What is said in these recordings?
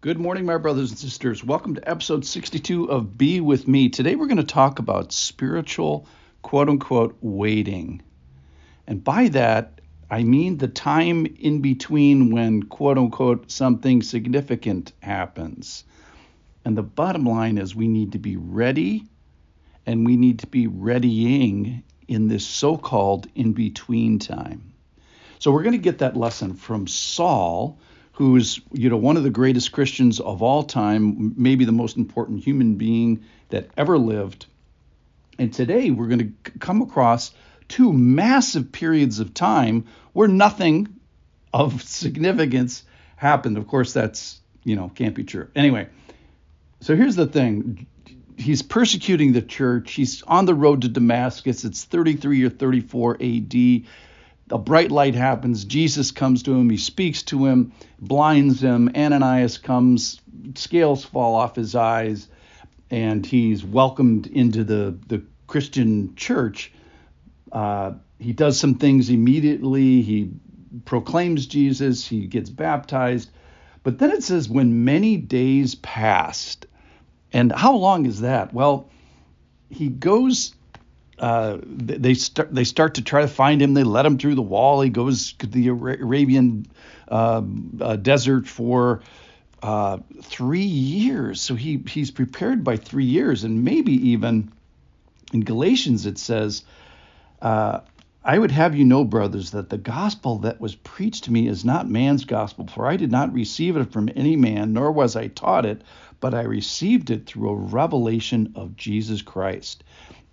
Good morning, my brothers and sisters. Welcome to episode 62 of Be With Me. Today we're going to talk about spiritual, quote unquote, waiting. And by that, I mean the time in between when, quote unquote, something significant happens. And the bottom line is we need to be ready and we need to be readying in this so called in between time. So we're going to get that lesson from Saul who's you know one of the greatest Christians of all time, maybe the most important human being that ever lived. And today we're going to come across two massive periods of time where nothing of significance happened. Of course, that's you know can't be true. Anyway, so here's the thing. He's persecuting the church. He's on the road to Damascus. It's 33 or 34 AD a bright light happens. Jesus comes to him. He speaks to him, blinds him. Ananias comes, scales fall off his eyes, and he's welcomed into the, the Christian church. Uh, he does some things immediately. He proclaims Jesus, he gets baptized. But then it says, when many days passed. And how long is that? Well, he goes uh, they start they start to try to find him. They let him through the wall. He goes to the Arabian uh, uh, desert for uh, three years. So he he's prepared by three years, and maybe even in Galatians it says, uh, "I would have you know, brothers, that the gospel that was preached to me is not man's gospel, for I did not receive it from any man, nor was I taught it, but I received it through a revelation of Jesus Christ."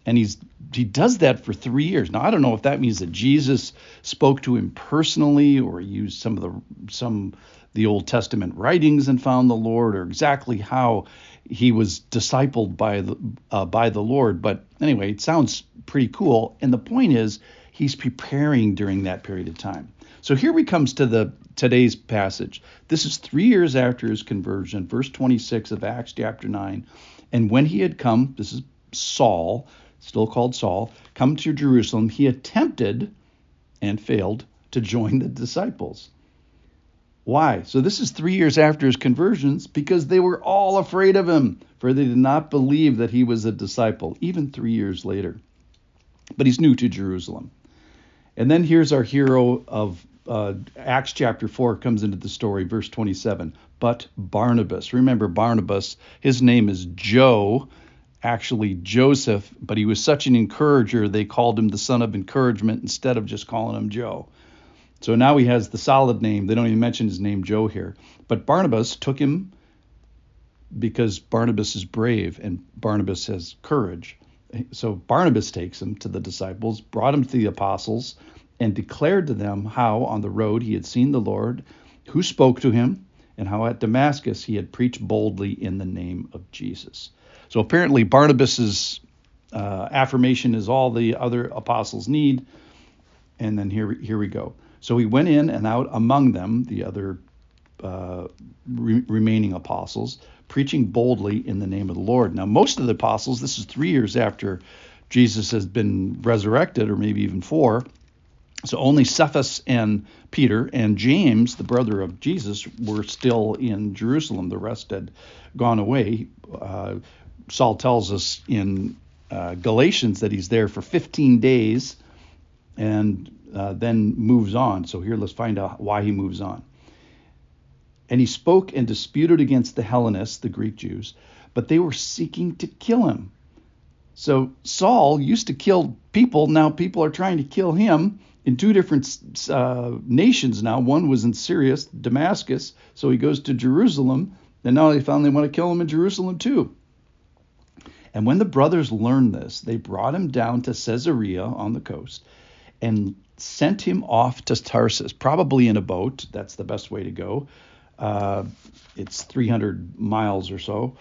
And he's he does that for three years. Now I don't know if that means that Jesus spoke to him personally or used some of the some the Old Testament writings and found the Lord, or exactly how he was discipled by the uh, by the Lord. But anyway, it sounds pretty cool. And the point is, he's preparing during that period of time. So here we comes to the today's passage. This is three years after his conversion, verse 26 of Acts chapter 9. And when he had come, this is Saul, still called Saul, come to Jerusalem, he attempted and failed to join the disciples. Why? So this is three years after his conversions because they were all afraid of him, for they did not believe that he was a disciple, even three years later. But he's new to Jerusalem. And then here's our hero of uh, Acts chapter 4 comes into the story, verse 27. But Barnabas, remember Barnabas, his name is Joe actually Joseph, but he was such an encourager, they called him the son of encouragement instead of just calling him Joe. So now he has the solid name. They don't even mention his name Joe here. But Barnabas took him because Barnabas is brave and Barnabas has courage. So Barnabas takes him to the disciples, brought him to the apostles, and declared to them how on the road he had seen the Lord, who spoke to him, and how at Damascus he had preached boldly in the name of Jesus. So apparently, Barnabas's uh, affirmation is all the other apostles need. And then here, here we go. So he went in and out among them, the other uh, re- remaining apostles, preaching boldly in the name of the Lord. Now, most of the apostles, this is three years after Jesus has been resurrected, or maybe even four. So only Cephas and Peter and James, the brother of Jesus, were still in Jerusalem. The rest had gone away. Uh, Saul tells us in uh, Galatians that he's there for 15 days and uh, then moves on. So here let's find out why he moves on. And he spoke and disputed against the Hellenists, the Greek Jews, but they were seeking to kill him. So Saul used to kill people. Now people are trying to kill him in two different uh, nations now. One was in Syria, Damascus. So he goes to Jerusalem. And now they they want to kill him in Jerusalem too. And when the brothers learned this, they brought him down to Caesarea on the coast and sent him off to Tarsus, probably in a boat. That's the best way to go. Uh, it's 300 miles or so.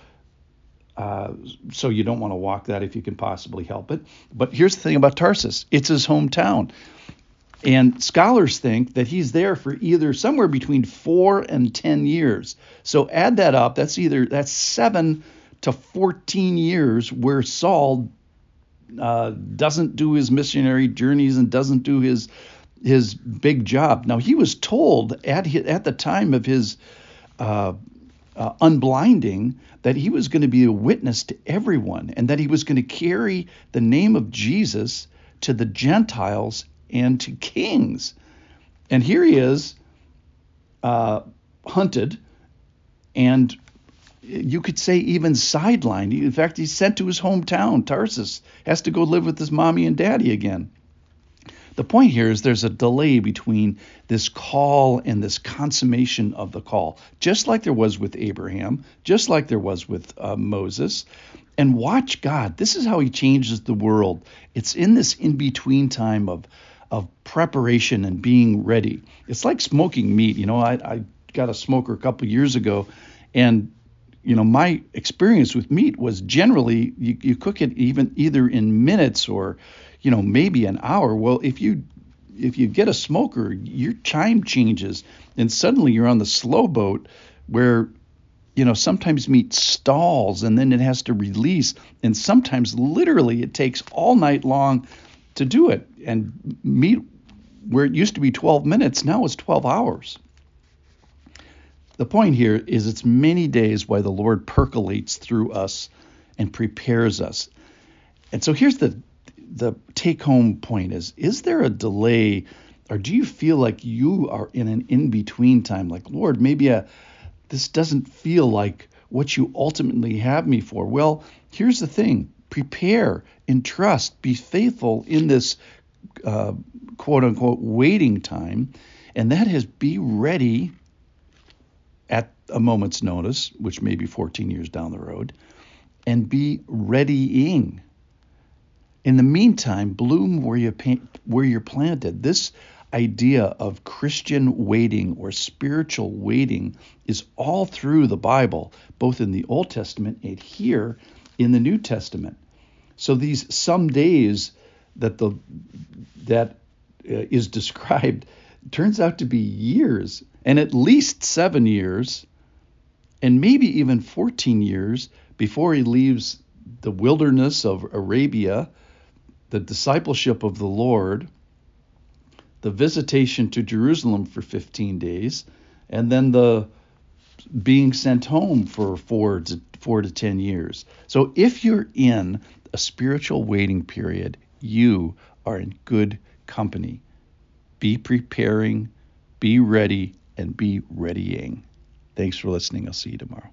Uh, so you don't want to walk that if you can possibly help it. But here's the thing about Tarsus it's his hometown. And scholars think that he's there for either somewhere between four and 10 years. So add that up. That's either, that's seven to 14 years where Saul uh, doesn't do his missionary journeys and doesn't do his his big job. Now he was told at at the time of his uh, uh, unblinding that he was going to be a witness to everyone and that he was going to carry the name of Jesus to the Gentiles and to kings. And here he is, uh, hunted, and you could say even sidelined. In fact, he's sent to his hometown, Tarsus, has to go live with his mommy and daddy again. The point here is there's a delay between this call and this consummation of the call, just like there was with Abraham, just like there was with uh, Moses. And watch God. This is how he changes the world. It's in this in between time of of preparation and being ready. It's like smoking meat. You know, I, I got a smoker a couple years ago, and you know my experience with meat was generally you, you cook it even either in minutes or you know maybe an hour. Well, if you if you get a smoker, your chime changes, and suddenly you're on the slow boat where you know sometimes meat stalls and then it has to release, and sometimes literally it takes all night long to do it. And meat, where it used to be 12 minutes, now it's 12 hours. The point here is it's many days why the Lord percolates through us and prepares us. And so here's the the take home point is is there a delay or do you feel like you are in an in between time like Lord maybe a, this doesn't feel like what you ultimately have me for. Well, here's the thing prepare, entrust, be faithful in this uh, quote unquote waiting time. And that is be ready a moment's notice, which may be 14 years down the road, and be readying. In the meantime, bloom where, you where you're planted. This idea of Christian waiting or spiritual waiting is all through the Bible, both in the Old Testament and here in the New Testament. So these some days that the that uh, is described turns out to be years and at least 7 years and maybe even 14 years before he leaves the wilderness of Arabia, the discipleship of the Lord, the visitation to Jerusalem for 15 days, and then the being sent home for four to four to ten years. So if you're in a spiritual waiting period, you are in good company. Be preparing, be ready, and be readying. Thanks for listening. I'll see you tomorrow.